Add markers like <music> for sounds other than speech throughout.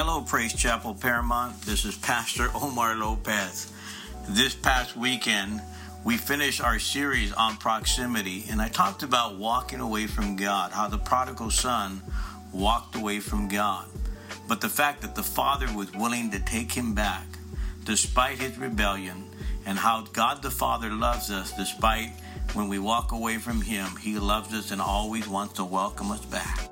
Hello, Praise Chapel Paramount. This is Pastor Omar Lopez. This past weekend, we finished our series on proximity, and I talked about walking away from God, how the prodigal son walked away from God. But the fact that the father was willing to take him back despite his rebellion, and how God the Father loves us despite when we walk away from him, he loves us and always wants to welcome us back.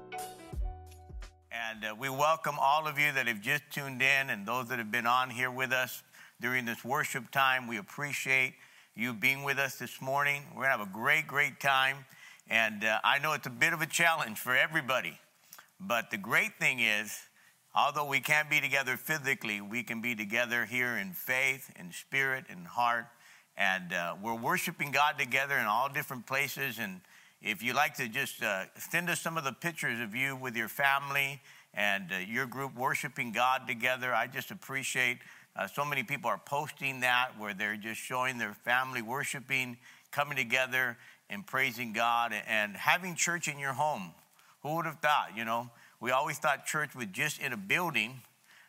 And uh, we welcome all of you that have just tuned in and those that have been on here with us during this worship time. We appreciate you being with us this morning. We're going to have a great, great time. And uh, I know it's a bit of a challenge for everybody. But the great thing is, although we can't be together physically, we can be together here in faith, in spirit, in heart. And uh, we're worshiping God together in all different places. And if you'd like to just uh, send us some of the pictures of you with your family and uh, your group worshiping God together, I just appreciate uh, so many people are posting that where they're just showing their family worshiping, coming together and praising God and having church in your home. Who would have thought, you know? We always thought church was just in a building,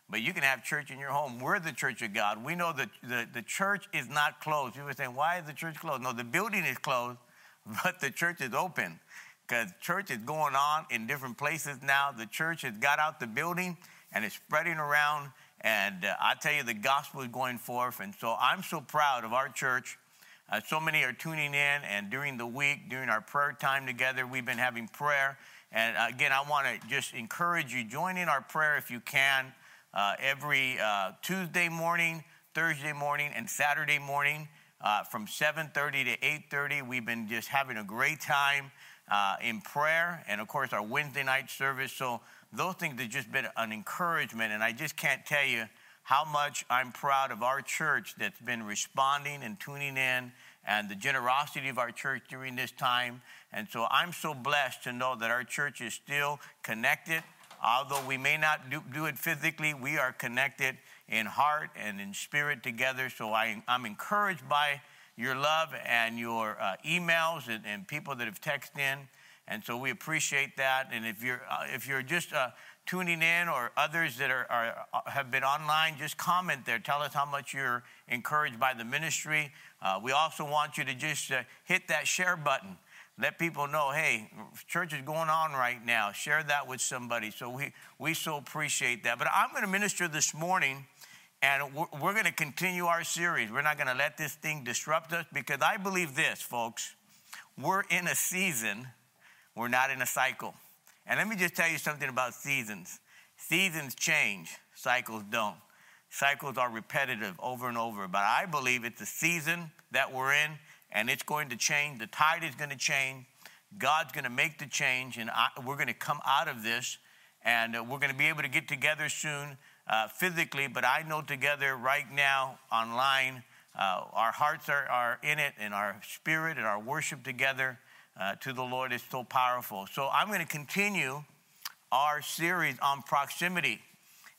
but you can have church in your home. We're the church of God. We know that the, the church is not closed. People are saying, why is the church closed? No, the building is closed, <laughs> but the church is open because church is going on in different places now. The church has got out the building and it's spreading around and uh, I tell you, the gospel is going forth. And so I'm so proud of our church. Uh, so many are tuning in, and during the week, during our prayer time together, we've been having prayer. And uh, again, I want to just encourage you join in our prayer if you can uh, every uh, Tuesday morning, Thursday morning, and Saturday morning uh, from 7:30 to 8:30. We've been just having a great time Uh, in prayer, and of course, our Wednesday night service. So those things have just been an encouragement. And I just can't tell you how much I'm proud of our church that's been responding and tuning in and the generosity of our church during this time. And so I'm so blessed to know that our church is still connected. Although we may not do, do it physically, we are connected in heart and in spirit together. So I, am encouraged by your love and your uh, emails and, and people that have texted in. And so we appreciate that. And if you're, uh, if you're just uh, tuning in or others that are, are, uh, have been online, just comment there. Tell us how much you're encouraged by the ministry. Uh, we also want you to just uh, hit that share button. Let people know, hey, church is going on right now. Share that with somebody. So we, we so appreciate that. But I'm going to minister this morning, and we're, going to continue our series. We're not going to let this thing disrupt us because I believe this, folks. We're in a season we're not in a cycle. And let me just tell you something about seasons. Seasons change, cycles don't. Cycles are repetitive over and over, but I believe it's a season that we're in and it's going to change. The tide is going to change. God's going to make the change, and I, we're going to come out of this, and uh, we're going to be able to get together soon uh, physically, but I know together right now online, uh, our hearts are, are in it, and our spirit and our worship together uh, to the Lord is so powerful. So I'm going to continue our series on proximity.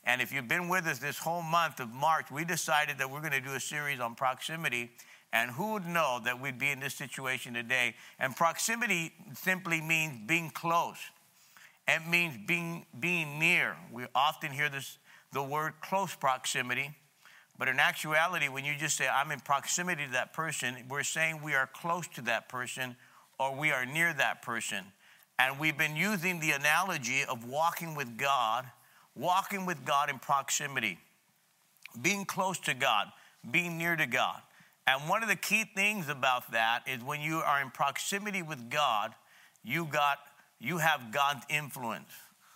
And if you've been with us this whole month of March, we decided that we're going to do a series on proximity. And who would know that we'd be in this situation today? And proximity simply means being close. It means being, being near. We often hear this, the word close proximity. But in actuality, when you just say, I'm in proximity to that person, we're saying we are close to that person or we are near that person. And we've been using the analogy of walking with God, walking with God in proximity, being close to God, being near to God. And one of the key things about that is when you are in proximity with God, you got you have God's influence.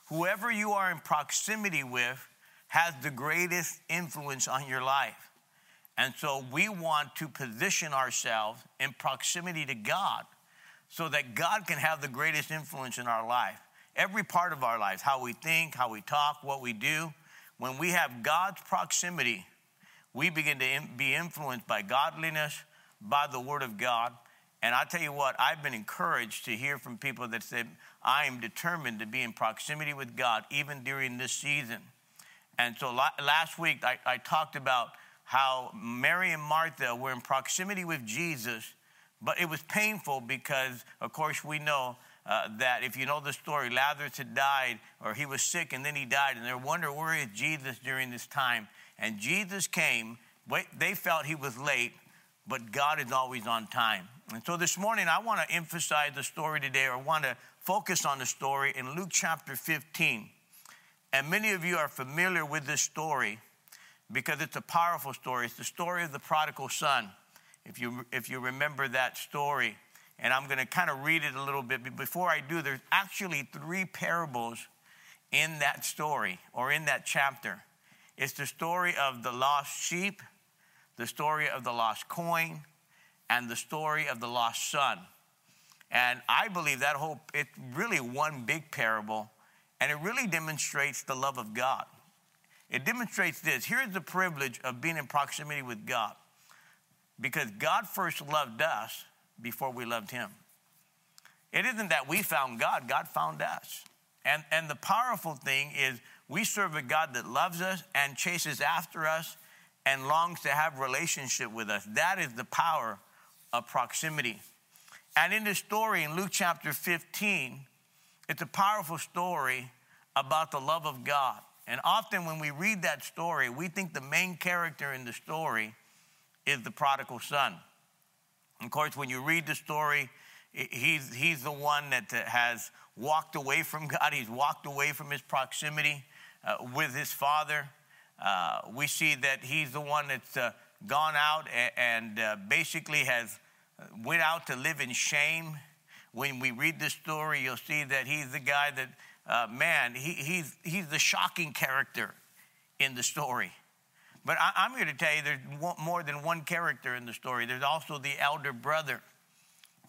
Whoever you are in proximity with has the greatest influence on your life. And so we want to position ourselves in proximity to God so that God can have the greatest influence in our life. Every part of our lives, how we think, how we talk, what we do. When we have God's proximity, we begin to be influenced by godliness, by the Word of God. And I tell you what, I've been encouraged to hear from people that said, I am determined to be in proximity with God even during this season. And so last week I, I talked about how Mary and Martha were in proximity with Jesus but it was painful because, of course, we know uh, that if you know the story, Lazarus had died or he was sick and then he died, and they're wondering where is Jesus during this time. And Jesus came. They felt he was late, but God is always on time. And so this morning, I want to emphasize the story today, or want to focus on the story in Luke chapter 15. And many of you are familiar with this story because it's a powerful story. It's the story of the prodigal son. If you, if you remember that story, and I'm going to kind of read it a little bit. But before I do, there's actually three parables in that story or in that chapter. It's the story of the lost sheep, the story of the lost coin, and the story of the lost son. And I believe that whole, it's really one big parable, and it really demonstrates the love of God. It demonstrates this. Here's the privilege of being in proximity with God. Because God first loved us before we loved Him. It isn't that we found God, God found us. And, and the powerful thing is we serve a God that loves us and chases after us and longs to have relationship with us. That is the power of proximity. And in this story in Luke chapter 15, it's a powerful story about the love of God. And often when we read that story, we think the main character in the story is the prodigal son. Of course, when you read the story, he's, he's the one that has walked away from God. He's walked away from his proximity uh, with his father. Uh, we see that he's the one that's uh, gone out and, uh, basically has uh, went out to live in shame. When we read the story, you'll see that he's the guy that, uh, man, he, he's, he's the shocking character in the story. But I, am here to tell you there's more than one character in the story. There's also the elder brother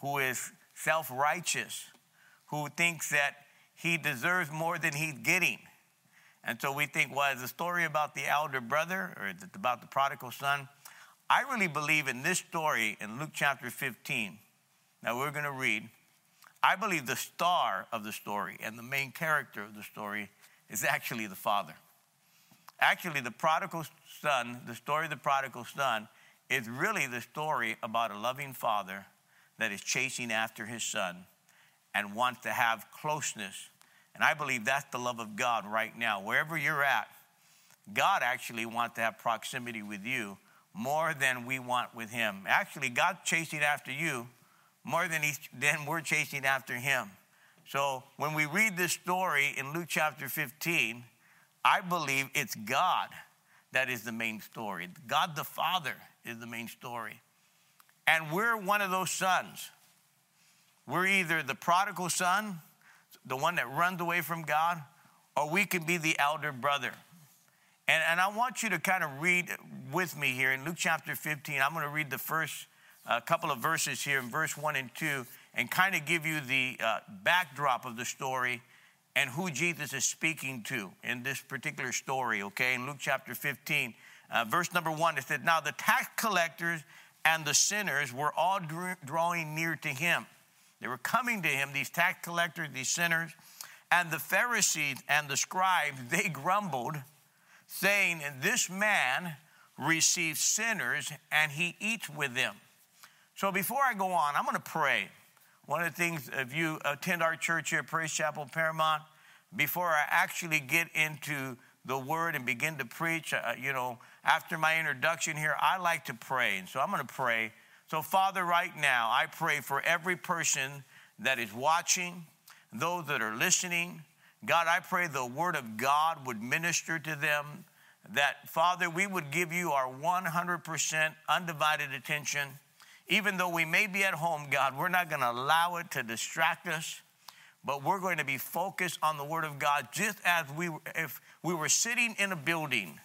who is self righteous, who thinks that he deserves more than he's getting. And so we think, well, is the story about the elder brother or is it about the prodigal son? I really believe in this story in Luke chapter 15 that we're going to read. I believe the star of the story and the main character of the story is actually the father. Actually, the prodigal son, the story of the prodigal son, is really the story about a loving father that is chasing after his son and wants to have closeness. And I believe that's the love of God right now. Wherever you're at, God actually wants to have proximity with you more than we want with him. Actually, God's chasing after you more than, he's, than we're chasing after him. So when we read this story in Luke chapter 15, I believe it's God that is the main story. God the Father is the main story. And we're one of those sons. We're either the prodigal son, the one that runs away from God, or we can be the elder brother. And, and I want you to kind of read with me here in Luke chapter 15. I'm going to read the first uh, couple of verses here in verse 1 and 2 and kind of give you the uh, backdrop of the story and who Jesus is speaking to in this particular story, okay? In Luke chapter 15, uh, verse number one, it said, Now the tax collectors and the sinners were all drawing near to him. They were coming to him, these tax collectors, these sinners, and the Pharisees and the scribes, they grumbled, saying, This man receives sinners and he eats with them. So before I go on, I'm going to pray. One of the things, if you attend our church here, Praise Chapel Paramount, before I actually get into the word and begin to preach, uh, you know, after my introduction here, I like to pray. And so I'm going to pray. So, Father, right now, I pray for every person that is watching, those that are listening. God, I pray the word of God would minister to them. That, Father, we would give you our 100% undivided attention even though we may be at home, God, we're not going to allow it to distract us, but we're going to be focused on the Word of God just as we, if we were sitting in a building,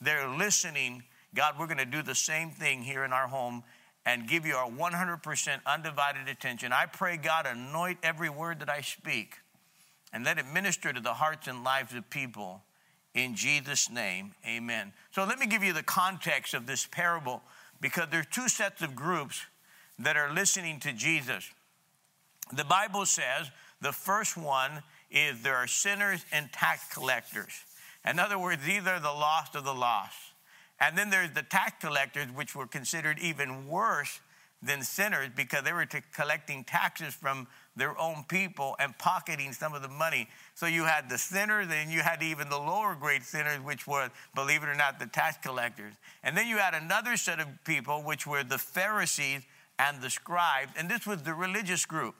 they're listening. God, we're going to do the same thing here in our home and give you our 100% undivided attention. I pray, God, anoint every word that I speak and let it minister to the hearts and lives of people. In Jesus' name, amen. So let me give you the context of this parable because there are two sets of groups that are listening to Jesus. The Bible says the first one is there are sinners and tax collectors. In other words, these are the lost of the lost. And then there's the tax collectors, which were considered even worse than sinners because they were collecting taxes from their own people and pocketing some of the money. So you had the sinners, and you had even the lower grade sinners, which were, believe it or not, the tax collectors. And then you had another set of people, which were the Pharisees and the scribes. And this was the religious group.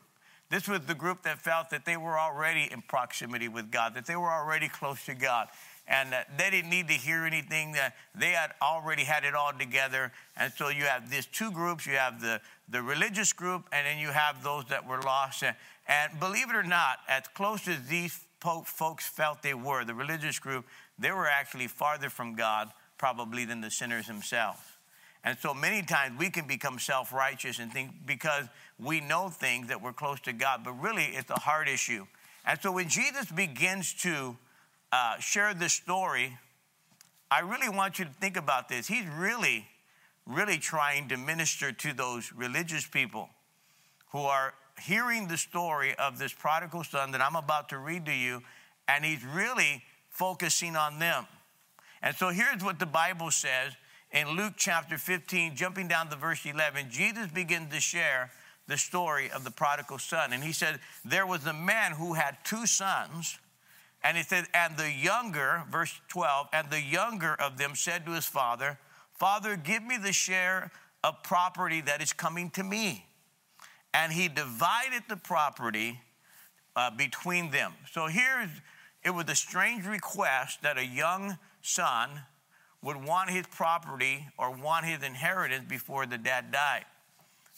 This was the group that felt that they were already in proximity with God, that they were already close to God and they didn't need to hear anything. They had already had it all together. And so you have these two groups. You have the, the religious group, and then you have those that were lost. And, and believe it or not, as close as these folks felt they were, the religious group, they were actually farther from God probably than the sinners themselves. And so many times we can become self righteous and think because we know things that we're close to God, but really it's a heart issue. And so when Jesus begins to uh, shared this story, I really want you to think about this. He's really, really trying to minister to those religious people who are hearing the story of this prodigal son that I'm about to read to you, and he's really focusing on them. And so here's what the Bible says in Luke chapter 15, jumping down to verse 11. Jesus begins to share the story of the prodigal son. And he said, There was a man who had two sons. And it said, and the younger, verse 12, and the younger of them said to his father, Father, give me the share of property that is coming to me. And he divided the property uh, between them. So here it was a strange request that a young son would want his property or want his inheritance before the dad died.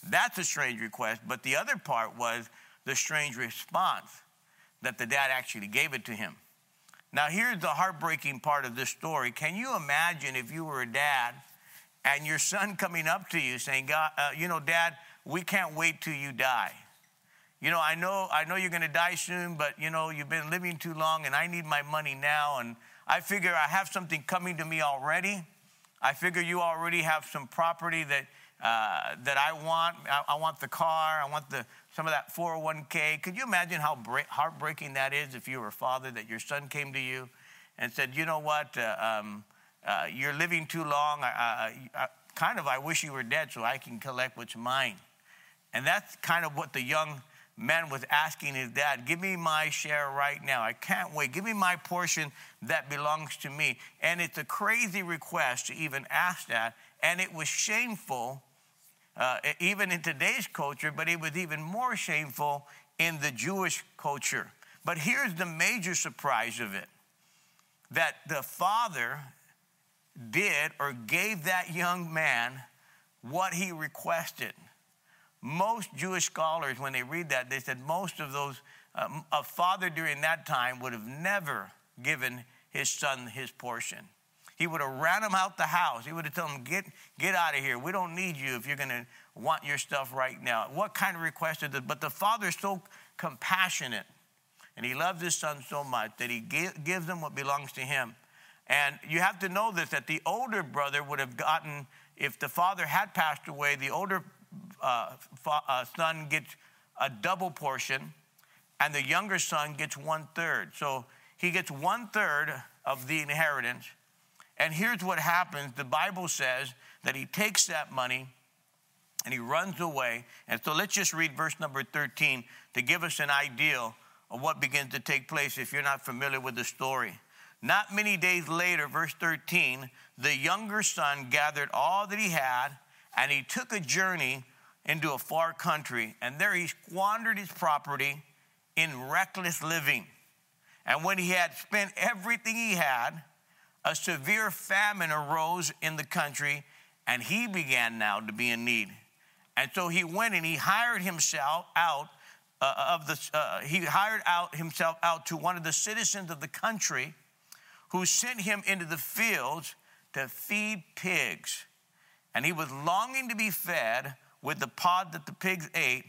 That's a strange request. But the other part was the strange response that the dad actually gave it to him. Now, here's the heartbreaking part of this story. Can you imagine if you were a dad and your son coming up to you saying, God, uh, you know, dad, we can't wait till you die. You know, I know, I know you're going to die soon, but you know, you've been living too long and I need my money now. And I figure I have something coming to me already. I figure you already have some property that, uh, that I want. I, I want the car. I want the, some of that 401k. Could you imagine how heartbreaking that is if you were a father that your son came to you and said, you know what, uh, um, uh, you're living too long. I, I, kind of, I wish you were dead so I can collect what's mine. And that's kind of what the young man was asking his dad, give me my share right now. I can't wait. Give me my portion that belongs to me. And it's a crazy request to even ask that. And it was shameful uh, even in today's culture, but it was even more shameful in the Jewish culture. But here's the major surprise of it that the father did or gave that young man what he requested. Most Jewish scholars, when they read that, they said most of those, um, a father during that time would have never given his son his portion. He would have ran him out the house. He would have told him, get, get out of here. We don't need you if you're going to want your stuff right now. What kind of request is this? But the father is so compassionate and he loves his son so much that he gives them what belongs to him. And you have to know this that the older brother would have gotten, if the father had passed away, the older uh, fa- uh, son gets a double portion, and the younger son gets one third. So he gets one third of the inheritance, and here's what happens the Bible says that he takes that money and he runs away. And so let's just read verse number 13 to give us an idea of what begins to take place if you're not familiar with the story. Not many days later, verse 13, the younger son gathered all that he had and he took a journey into a far country. And there he squandered his property in reckless living. And when he had spent everything he had, a severe famine arose in the country, and he began now to be in need. And so he went and he hired himself out uh, of the, uh, he hired out himself out to one of the citizens of the country who sent him into the fields to feed pigs. And he was longing to be fed with the pod that the pigs ate,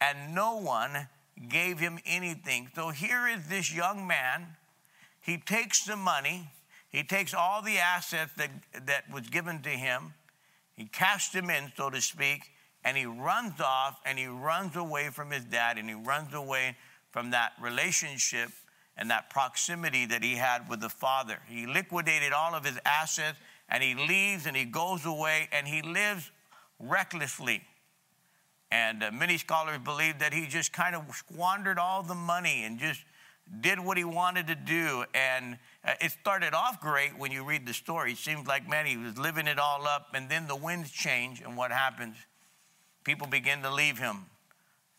and no one gave him anything. So here is this young man. He takes the money, he takes all the assets that, that was given to him, he casts them in, so to speak, and he runs off and he runs away from his dad and he runs away from that relationship and that proximity that he had with the father. He liquidated all of his assets and he leaves and he goes away and he lives recklessly. And uh, many scholars believe that he just kind of squandered all the money and just did what he wanted to do. And Uh, it started off great when you read the story. It seems like, man, he was living it all up. And then the winds change, and what happens? People begin to leave him.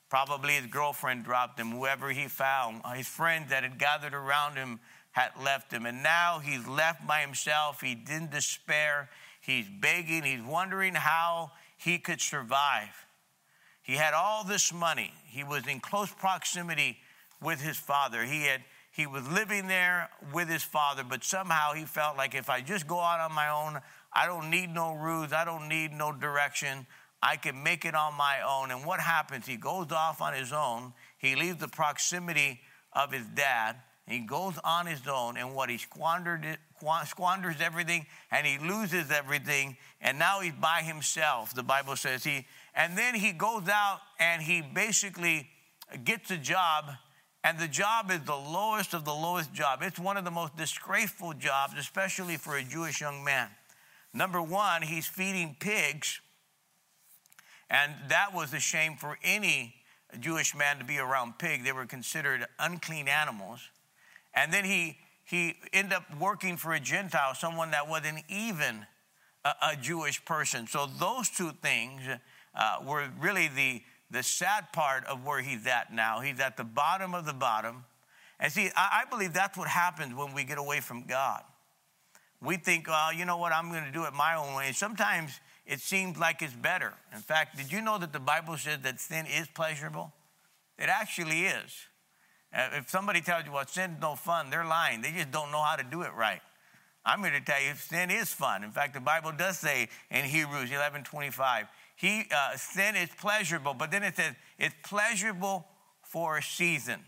Probably his girlfriend dropped him, whoever he found. His friends that had gathered around him had left him. And now he's left by himself. He's in despair. He's begging. He's wondering how he could survive. He had all this money. He was in close proximity with his father. He had he was living there with his father, but somehow he felt like if I just go out on my own, I don't need no rules, I don't need no direction. I can make it on my own. And what happens? He goes off on his own. He leaves the proximity of his dad. He goes on his own, and what he squandered squanders everything, and he loses everything, and now he's by himself. The Bible says he, and then he goes out and he basically gets a job and the job is the lowest of the lowest job. It's one of the most disgraceful jobs, especially for a Jewish young man. Number one, he's feeding pigs. And that was a shame for any Jewish man to be around pigs. They were considered unclean animals. And then he, he ended up working for a Gentile, someone that wasn't even a, a Jewish person. So those two things uh, were really the, the sad part of where he's at now. He's at the bottom of the bottom. And see, I, believe that's what happens when we get away from God. We think, well, you know what, I'm going to do it my own way. And sometimes it seems like it's better. In fact, did you know that the Bible says that sin is pleasurable? It actually is. Uh, if somebody tells you, well, sin's no fun, they're lying. They just don't know how to do it right. I'm here to tell you, sin is fun. In fact, the Bible does say in Hebrews 11 25, he, uh, sin is pleasurable, but then it says it's pleasurable for a season.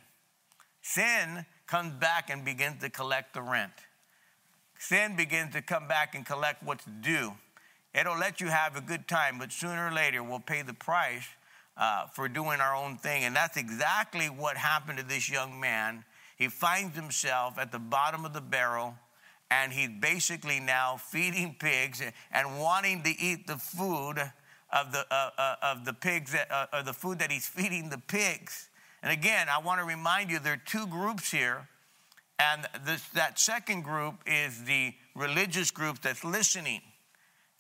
Sin comes back and begins to collect the rent. Sin begins to come back and collect what's due. It'll let you have a good time, but sooner or later we'll pay the price uh, for doing our own thing. And that's exactly what happened to this young man. He finds himself at the bottom of the barrel and he's basically now <laughs> feeding pigs and wanting to eat the food of the, uh, uh, of the pigs, that, uh, of the food that he's <laughs> feeding the pigs. And again, I want to remind you there are two groups here. And this, that second group is the religious group that's listening.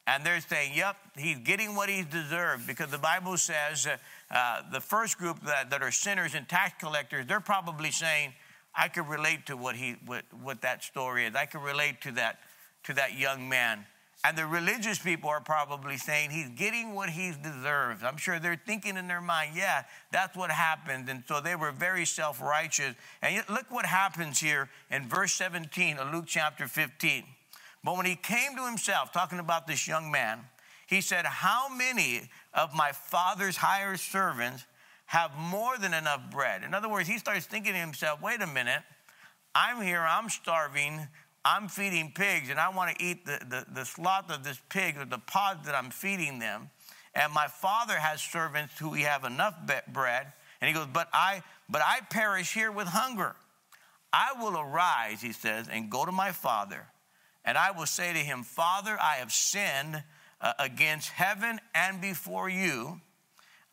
And they're saying, yep, he's getting what he's deserved. Because the Bible says uh, uh, the first group that, that are sinners and tax collectors, they're probably saying, I could relate to what, he, what, what that story is. I could relate to that, to that young man. And the religious people are probably saying he's getting what he deserves. I'm sure they're thinking in their mind, yeah, that's what happened. And so they were very self righteous. And look what happens here in verse 17 of Luke chapter 15. But when he came to himself, talking about this young man, he said, How many of my father's hired servants have more than enough bread? In other words, he starts thinking to himself, Wait a minute, I'm here, I'm starving. I'm feeding pigs and I want to eat the, the, the sloth of this pig or the pods that I'm feeding them. And my father has servants who we have enough bread. And he goes, but I, but I perish here with hunger. I will arise, he says, and go to my father. And I will say to him, Father, I have sinned uh, against heaven and before you.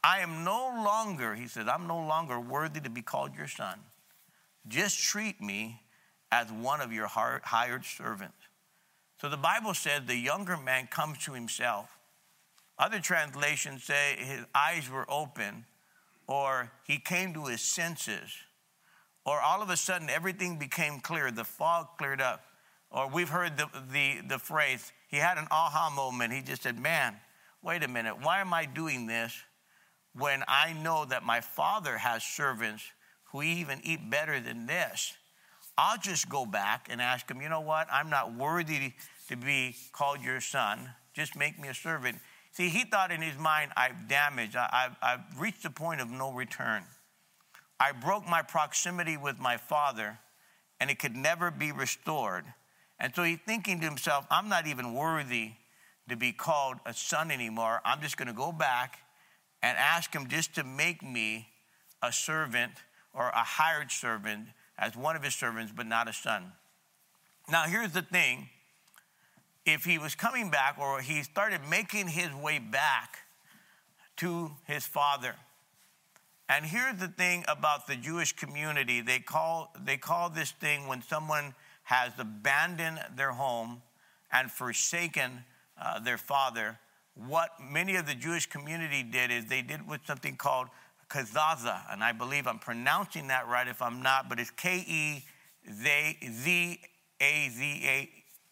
I am no longer, he says, I'm no longer worthy to be called your son. Just treat me as one of your hired servants. So the Bible says the younger man comes to himself. Other translations say his eyes were open, or he came to his senses, or all of a sudden everything became clear, the fog cleared up. Or we've heard the, the, the phrase, he had an aha moment. He just said, Man, wait a minute, why am I doing this when I know that my father has servants who even eat better than this? I'll just go back and ask him, you know what? I'm not worthy to be called your son. Just make me a servant. See, he thought in his mind, I've damaged, I, have I've reached the point of no return. I broke my proximity with my father, and it could never be restored. And so he's thinking to himself, I'm not even worthy to be called a son anymore. I'm just going to go back and ask him just to make me a servant or a hired servant as one of his servants, but not a son. Now, here's the thing if he was coming back or he started making his way back to his father. And here's the thing about the Jewish community they call, they call this thing when someone has abandoned their home and forsaken uh, their father. What many of the Jewish community did is they did with something called kazaza, and I believe I'm pronouncing that right if I'm not, but it's K E Z A Z A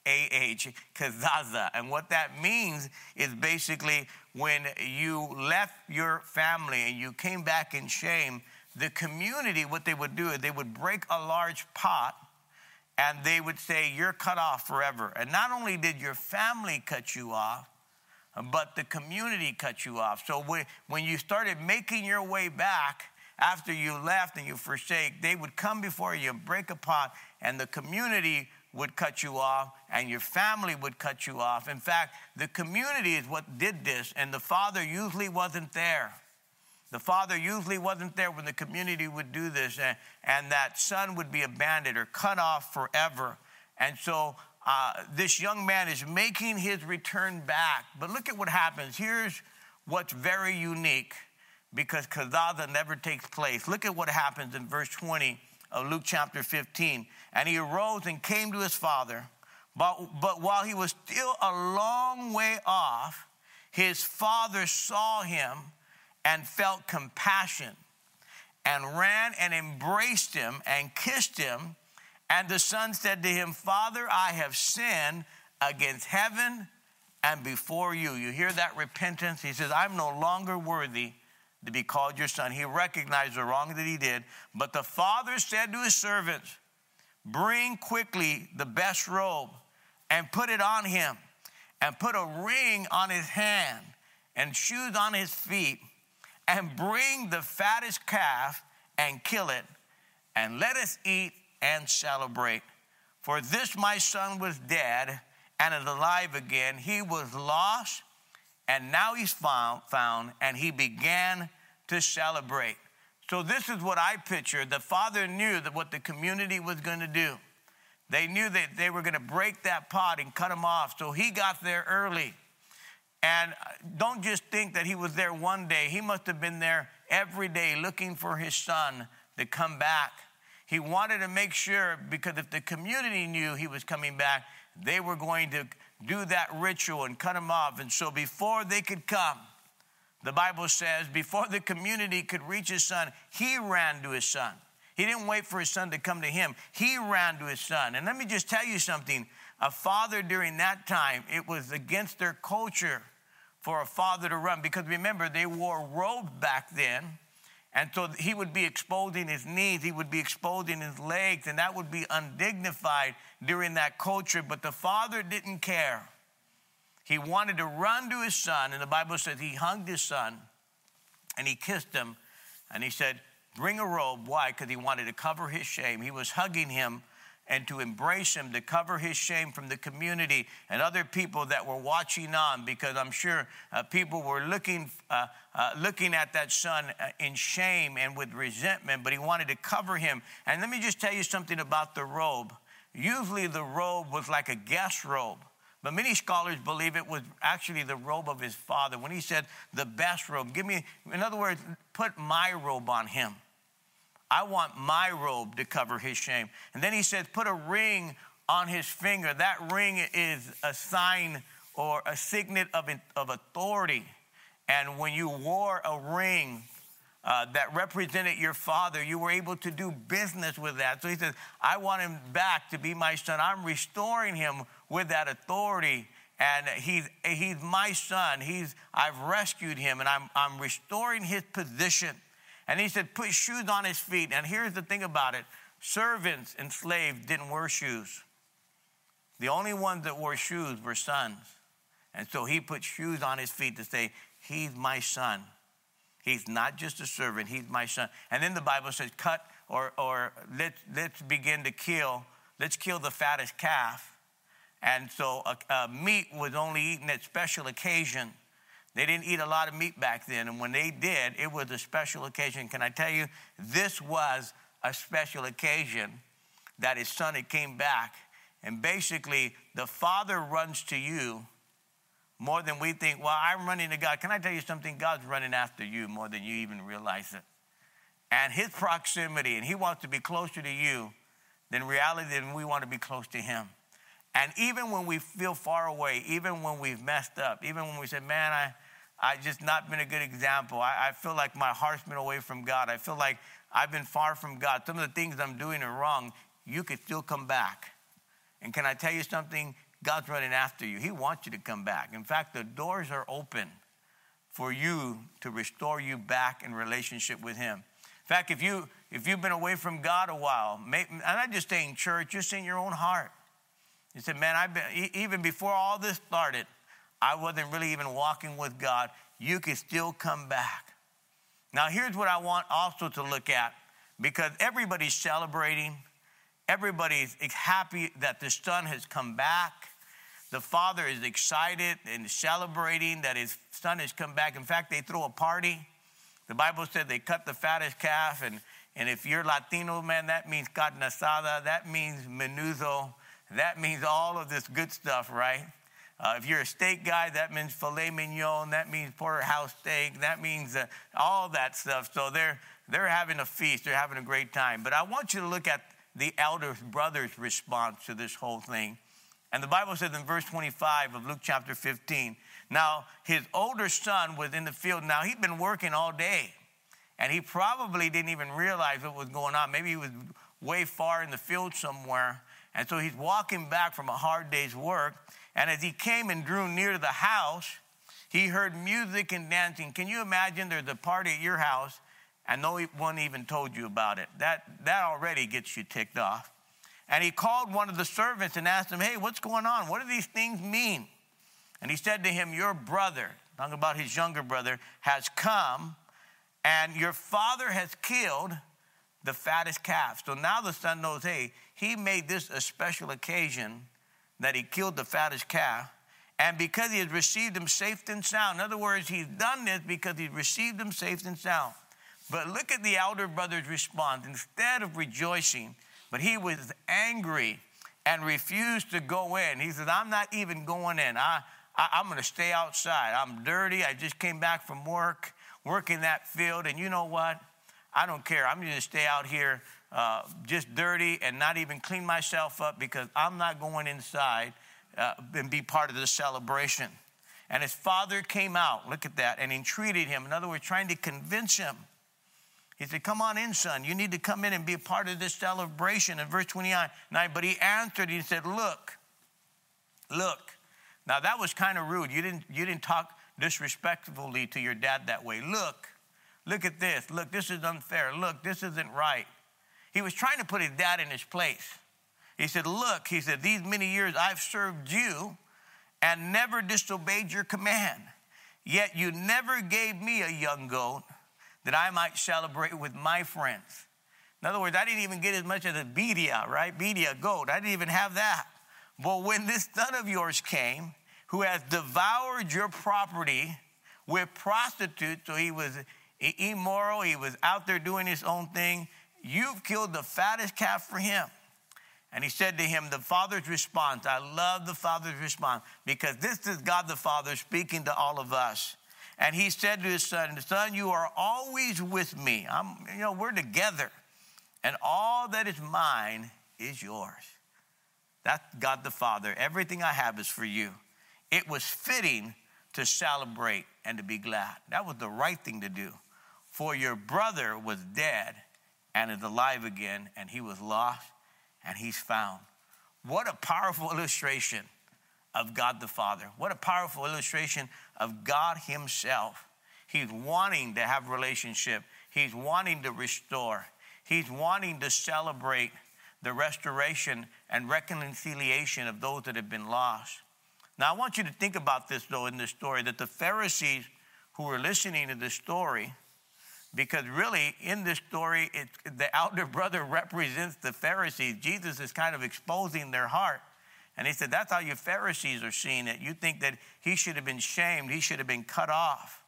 A-H, kazaza. And what that means is basically when you left your family and you came back in shame, the community, what they would do is they would break a large pot and they would say, You're cut off forever. And not only did your family cut you off, but the community cut you off. So when you started making your way back, after you left and you forsake, they would come before you, break a pot, and the community would cut you off and your family would cut you off. In fact, the community is what did this, and the father usually wasn't there. The father usually wasn't there when the community would do this, and, and that son would be abandoned or cut off forever. And so uh, this young man is making his return back. But look at what happens. Here's what's very unique because kazaza never takes place. Look at what happens in verse 20 of Luke chapter 15. And he arose and came to his father. But, but while he was still a long way off, his father saw him and felt compassion and ran and embraced him and kissed him. And the son said to him, Father, I have sinned against heaven and before you. You hear that repentance? He says, I'm no longer worthy to be called your son. He recognized the wrong that he did. But the father said to his servants, Bring quickly the best robe and put it on him, and put a ring on his hand and shoes on his feet, and bring the fattest calf and kill it, and let us eat and celebrate. For this my son was dead and is alive again. He was lost and now he's found, found and he began to celebrate. So this is what I picture. The father knew that what the community was going to do. They knew that they were going to break that pot and cut him off. So he got there early. And uh, don't just think that he was there one day. He must have been there every day looking for his son to come back. He wanted to make sure because if the community knew he was coming back, they were going to do that ritual and cut him off. And so before they could come, the Bible says, before the community could reach his son, he ran to his son. He didn't wait for his son to come to him. He ran to his son. And let me just tell you something. A father during that time, it was against their culture for a father to run because remember, they wore robes back then. And so he would be exposing his knees, he would be exposing his legs, and that would be undignified during that culture. But the father didn't care. He wanted to run to his son, and the Bible says he hugged his son and he kissed him and he said, Bring a robe. Why? Because he wanted to cover his shame. He was hugging him and to embrace him, to cover his shame from the community and other people that were watching on, because I'm sure uh, people were looking, uh, uh, looking at that son uh, in shame and with resentment, but he wanted to cover him. And let me just tell you something about the robe. Usually the robe was like a guest robe. But many scholars believe it was actually the robe of his father. When he said the best robe, give me, in other words, put my robe on him. I want my robe to cover his shame. And then he says, put a ring on his finger. That ring is a sign or a signet of, of authority. And when you wore a ring, uh, that represented your father, you were able to do business with that. So he says, I want him back to be my son. I'm restoring him with that authority. And he's, he's my son. He's, I've rescued him and I'm, I'm restoring his position. And he said, put shoes on his feet. And here's the thing about it servants and slaves didn't wear shoes. The only ones that wore shoes were sons. And so he put shoes on his feet to say, He's my son. He's not just a servant, he's my son. And then the Bible says, cut or, or let's, let's begin to kill, let's kill the fattest calf. And so uh, uh, meat was only eaten at special occasion. They didn't eat a lot of meat back then. And when they did, it was a special occasion. Can I tell you, this was a special occasion that his son had came back. And basically, the father runs to you more than we think, well, I'm running to God. Can I tell you something? God's running after you more than you even realize it. And his proximity, and he wants to be closer to you than reality, than we want to be close to him. And even when we feel far away, even when we've messed up, even when we say, man, I, I just not been a good example. I, I feel like my heart's been away from God. I feel like I've been far from God. Some of the things I'm doing are wrong. You could still come back. And can I tell you something? God's running after you. He wants you to come back. In fact, the doors are open for you to restore you back in relationship with Him. In fact, if you if you've been away from God a while, I'm not just saying church, just in your own heart. You said, man, I've been even before all this started, I wasn't really even walking with God. You can still come back. Now, here's what I want also to look at because everybody's celebrating, everybody's happy that the son has come back. The father is excited and celebrating that his son has come back. In fact, they throw a party. The Bible said they cut the fattest calf, and, and if you're Latino, man, that means carne asada, that means menudo, that means all of this good stuff, right? Uh, if you're a steak guy, that means filet mignon. That means porterhouse steak. That means uh, all that stuff. So they're they're having a feast. They're having a great time. But I want you to look at the elder brother's response to this whole thing. And the Bible says in verse 25 of Luke chapter 15. Now his older son was in the field. Now he'd been working all day, and he probably didn't even realize what was going on. Maybe he was way far in the field somewhere. And so he's walking back from a hard day's work. And as he came and drew near to the house, he heard music and dancing. Can you imagine there's a party at your house and no one even told you about it? That, that already gets you ticked off. And he called one of the servants and asked him, Hey, what's going on? What do these things mean? And he said to him, Your brother, talking about his younger brother, has come, and your father has killed the fattest calf. So now the son knows, hey, he made this a special occasion that he killed the fattest calf. And because he has received him safe and sound. In other words, he's done this because he received him safe and sound. But look at the elder brother's response. Instead of rejoicing, but he was angry and refused to go in. He said, I'm not even going in. I, I, am going to stay outside. I'm dirty. I just came back from work, working that field. And you know what? I don't care. I'm going to stay out here uh, just dirty and not even clean myself up because I'm not going inside uh, and be part of the celebration. And his father came out, look at that, and entreated him. In other words, trying to convince him. He said, Come on in, son. You need to come in and be a part of this celebration. In verse 29, but he answered, he said, Look, look. Now that was kind of rude. You didn't, you didn't talk disrespectfully to your dad that way. Look, look at this. Look, this is unfair. Look, this isn't right. He was trying to put his dad in his place. He said, Look, he said, these many years I've served you and never disobeyed your command. Yet you never gave me a young goat that I might celebrate with my friends. In other words, I didn't even get as much as a birria, right? Birria, goat. I didn't even have that. But when this son of yours came, who has devoured your property with prostitutes, so he was immoral, he was out there doing his own thing, You've killed the fattest calf for him. And he said to him, The Father's response, I love the Father's response because this is God the Father speaking to all of us. And he said to his son, Son, you are always with me. I'm, you know, we're together. And all that is mine is yours. That's God the Father. Everything I have is for you. It was fitting to celebrate and to be glad. That was the right thing to do. For your brother was dead and is alive again, and he was lost and he's found. What a powerful illustration of God the Father. What a powerful illustration of God Himself. He's wanting to have relationship. He's wanting to restore. He's wanting to celebrate the restoration and reconciliation of those that have been lost. Now, I want you to think about this, though, in this story that the Pharisees who were listening to this story because really in this story it, the elder brother represents the pharisees. Jesus is kind of exposing their heart. And he said that's how you pharisees are seeing it. You think that he should have been shamed. He should have been cut off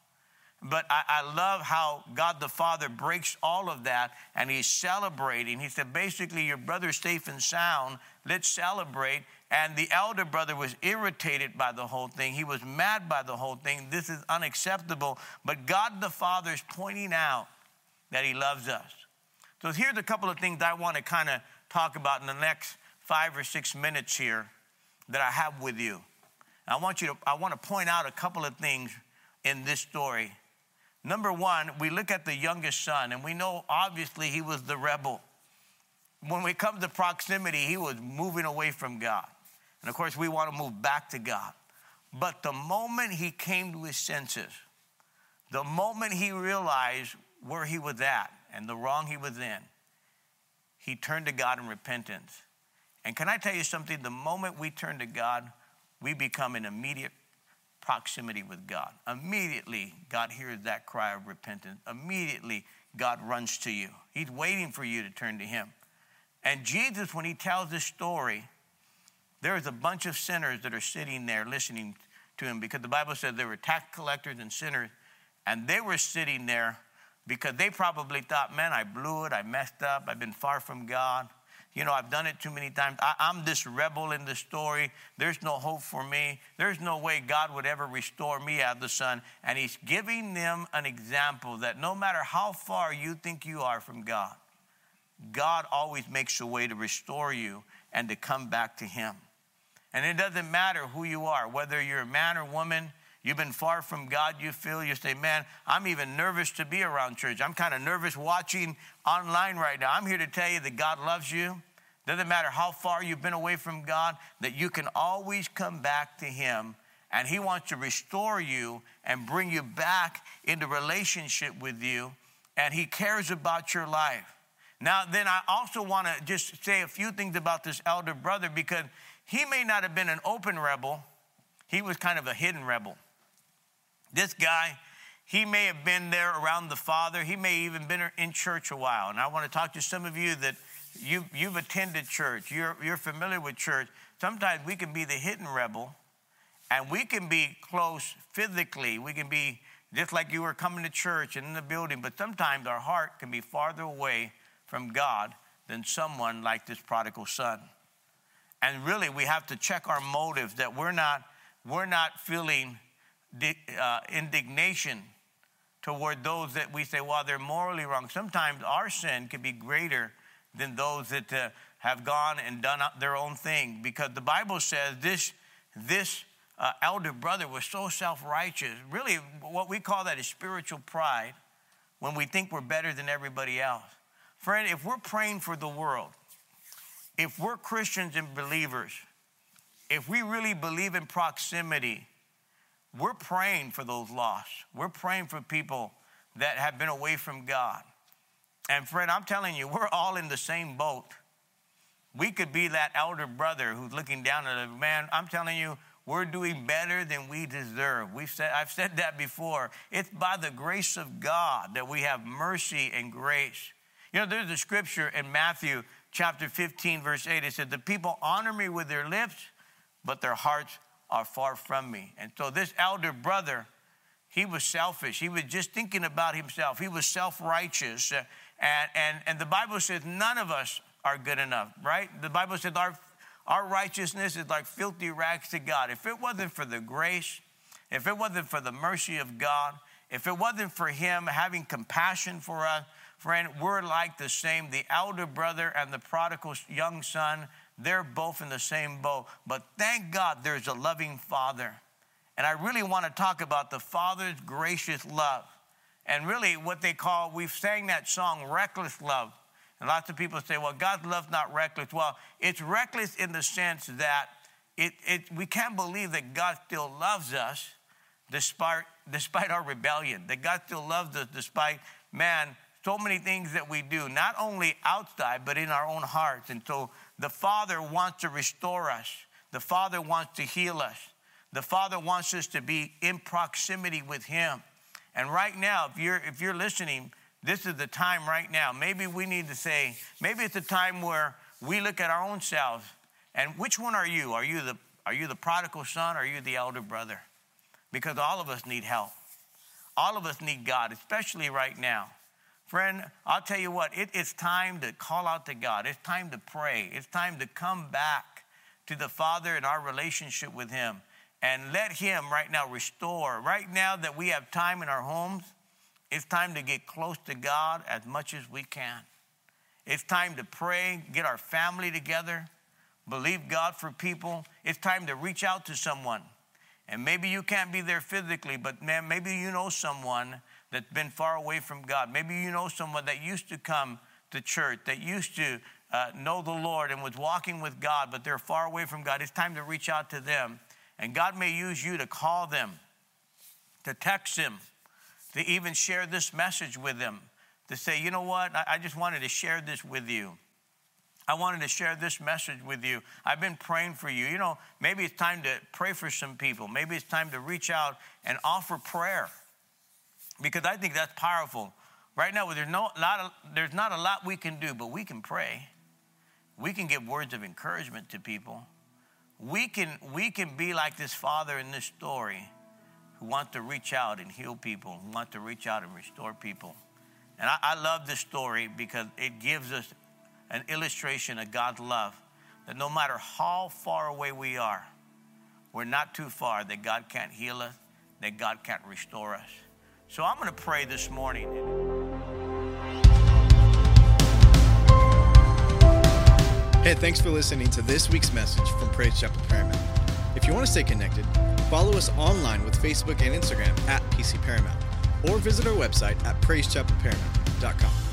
but I, I love how god the father breaks all of that and he's celebrating he said basically your brother's safe and sound let's celebrate And the elder brother was irritated by the whole thing. He was mad by the whole thing. This is unacceptable. But God the Father is pointing out that He loves us. So here's a couple of things I want to kind of talk about in the next five or six minutes here that I have with you. I want you to I want to point out a couple of things in this story. Number one, we look at the youngest son, and we know obviously he was the rebel. When we come to proximity, he was moving away from God. And of course, we want to move back to God. But the moment he came to his senses, the moment he realized where he was at and the wrong he was in, he turned to God in repentance. And can I tell you something? The moment we turn to God, we become an immediate proximity with God. Immediately, God hears that cry of repentance. Immediately, God runs to you. He's waiting for you to turn to Him. And Jesus, when He tells this story, there's a bunch of sinners that are sitting there listening to Him because the Bible said there were tax collectors and sinners, and they were sitting there because they probably thought, man, I blew it, I messed up, I've been far from God. You know, I've done it too many times. I, am this rebel in the story. There's no hope for me. There's no way God would ever restore me out of the sun. And He's giving them an example that no matter how far you think you are from God, God always makes a way to restore you and to come back to Him. And it doesn't matter who you are, whether you're a man or woman, you've been far from God, you feel, you say, man, I'm even nervous to be around church. I'm kind of nervous watching online right now. I'm here to tell you that God loves you. Doesn't matter how far you've been away from God, that you can always come back to Him. And He wants to restore you and bring you back into relationship with you. And He cares about your life. Now, then, I also want to just say a few things about this elder brother because he may not have been an open rebel, he was kind of a hidden rebel. This guy, he may have been there around the Father. He may even been in church a while. And I want to talk to some of you that you, you've attended church. You're, you're familiar with church. Sometimes we can be the hidden rebel, and we can be close physically. We can be just like you were coming to church and in the building, but sometimes our heart can be farther away from God than someone like this prodigal son. And really, we have to check our motives that we're not, we're not feeling uh, indignation toward those that we say, well, they're morally wrong. Sometimes our sin can be greater than those that uh, have gone and done their own thing because the Bible says this, this uh, elder brother was so self righteous. Really, what we call that is spiritual pride when we think we're better than everybody else. Friend, if we're praying for the world, if we're Christians and believers, if we really believe in proximity, we're praying for those lost. We're praying for people that have been away from God. And friend, I'm telling you, we're all in the same boat. We could be that elder brother who's looking down at a man. I'm telling you, we're doing better than we deserve. We've said, I've said that before. It's by the grace of God that we have mercy and grace. You know, there's a scripture in Matthew chapter 15, verse 8. It said, The people honor me with their lips, but their hearts are far from me. And so this elder brother, he was selfish. He was just thinking about himself. He was self righteous. Uh, and, and, and the Bible says none of us are good enough, right? The Bible says our, our righteousness is like filthy rags to God. If it wasn't for the grace, if it wasn't for the mercy of God, if it wasn't for Him having compassion for us, friend, we're like the same. The elder brother and the prodigal young son, they're both in the same boat. But thank God there's a loving father. And I really want to talk about the father's gracious love and really what they call, we've sang that song, reckless love. And lots of people say, well, God's love's not reckless. Well, it's reckless in the sense that it, it, we can't believe that God still loves us despite, despite our rebellion, that God still loves us despite, man, so many things that we do, not only outside, but in our own hearts. And so the Father wants to restore us, the Father wants to heal us, the Father wants us to be in proximity with Him. And right now, if you're if you're listening, this is the time right now. Maybe we need to say, maybe it's a time where we look at our own selves and which one are you? Are you the are you the prodigal son or are you the elder brother? Because all of us need help. All of us need God, especially right now. Friend, I'll tell you what, it, it's time to call out to God. It's time to pray. It's time to come back to the Father in our relationship with Him and let Him right now restore. Right now that we have time in our homes, it's time to get close to God as much as we can. It's time to pray, get our family together, believe God for people. It's time to reach out to someone. And maybe you can't be there physically, but man, maybe you know someone that's been far away from God. Maybe you know someone that used to come to church, that used to uh, know the Lord and was walking with God, but they're far away from God. It's time to reach out to them. And God may use you to call them, to text them, to even share this message with them, to say, you know what, I, I just wanted to share this with you. I wanted to share this message with you. I've been praying for you. You know, maybe it's time to pray for some people. Maybe it's time to reach out and offer prayer because I think that's powerful. Right now, there's, no, lot of, there's not a lot we can do, but we can pray. We can give words of encouragement to people. We can, we can be like this father in this story who wants to reach out and heal people, who wants to reach out and restore people. And I, I love this story because it gives us an illustration of God's love that no matter how far away we are, we're not too far that God can't heal us, that God can't restore us. So I'm going to pray this morning. Hey, thanks for listening to this week's message from Praise Chapel Paramount. If you want to stay connected, follow us online with Facebook and Instagram at PC Paramount, or visit our website at praisechapelparamount.com.